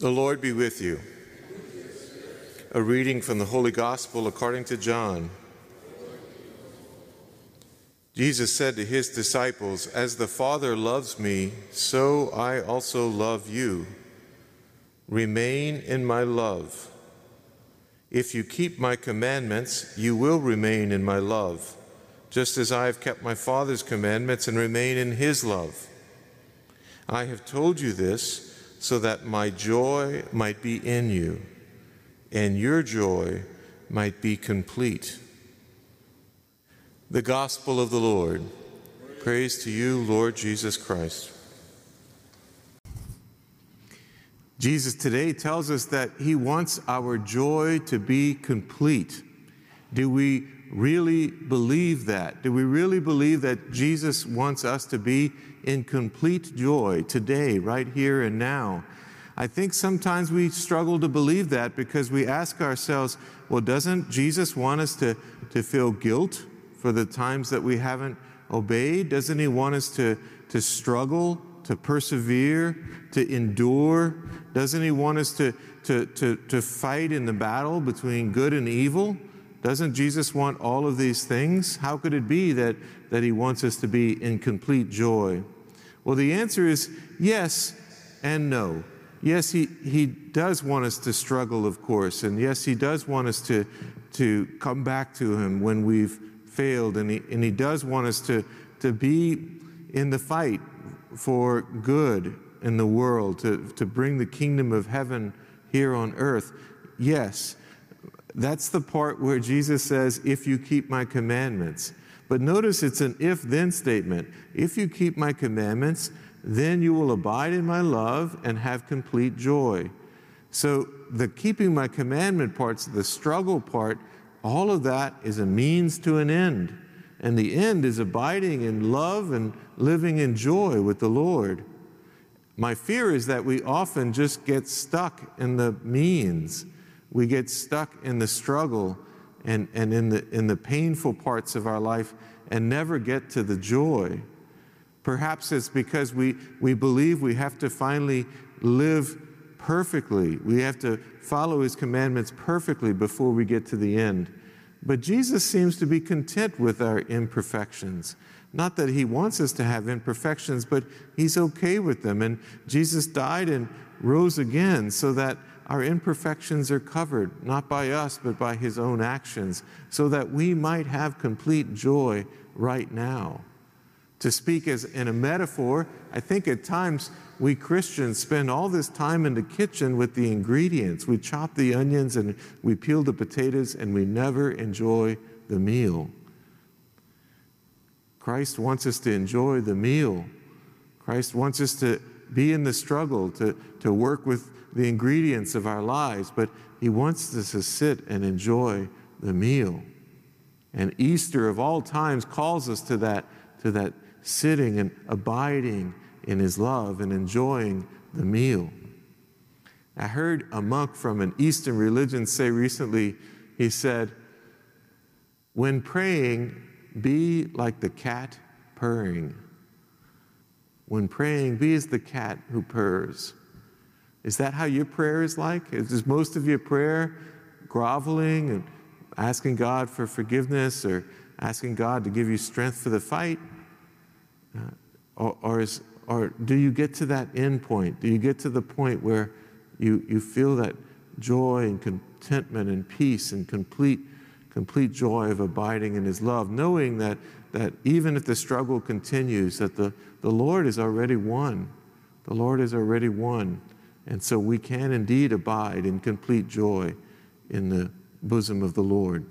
The Lord be with you. A reading from the Holy Gospel according to John. Jesus said to his disciples, As the Father loves me, so I also love you. Remain in my love. If you keep my commandments, you will remain in my love, just as I have kept my Father's commandments and remain in his love. I have told you this so that my joy might be in you and your joy might be complete. The Gospel of the Lord. Praise to you, Lord Jesus Christ. Jesus today tells us that he wants our joy to be complete. Do we really believe that? Do we really believe that Jesus wants us to be in complete joy today, right here and now? I think sometimes we struggle to believe that because we ask ourselves, well, doesn't Jesus want us to, to feel guilt for the times that we haven't obeyed? Doesn't He want us to, to struggle, to persevere, to endure? Doesn't He want us to, to, to, to fight in the battle between good and evil? Doesn't Jesus want all of these things? How could it be that, that he wants us to be in complete joy? Well, the answer is yes and no. Yes, he, he does want us to struggle, of course, and yes, he does want us to, to come back to him when we've failed, and he, and he does want us to, to be in the fight for good in the world, to, to bring the kingdom of heaven here on earth. Yes, that's the part where Jesus says, If you keep my commandments. But notice it's an if then statement. If you keep my commandments, then you will abide in my love and have complete joy. So the keeping my commandment parts, the struggle part, all of that is a means to an end. And the end is abiding in love and living in joy with the Lord. My fear is that we often just get stuck in the means we get stuck in the struggle and, and in, the, in the painful parts of our life and never get to the joy. Perhaps it's because we, we believe we have to finally live perfectly. We have to follow his commandments perfectly before we get to the end. But Jesus seems to be content with our imperfections. Not that he wants us to have imperfections, but he's okay with them. And Jesus died and rose again so that our imperfections are covered, not by us, but by His own actions, so that we might have complete joy right now. To speak as in a metaphor, I think at times we Christians spend all this time in the kitchen with the ingredients. We chop the onions and we peel the potatoes, and we never enjoy the meal. Christ wants us to enjoy the meal. Christ wants us to be in the struggle, to, to work with the ingredients of our lives, but He wants us to sit and enjoy the meal. And Easter of all times calls us to that, to that sitting and abiding in His love and enjoying the meal. I heard a monk from an Eastern religion say recently, he said, When praying, be like the cat purring. When praying, be as the cat who purrs. Is that how your prayer is like? Is most of your prayer groveling and asking God for forgiveness or asking God to give you strength for the fight? Uh, or, or, is, or do you get to that end point? Do you get to the point where you, you feel that joy and contentment and peace and complete, complete joy of abiding in His love, knowing that, that even if the struggle continues, that the, the Lord is already won. The Lord is already won. And so we can indeed abide in complete joy in the bosom of the Lord.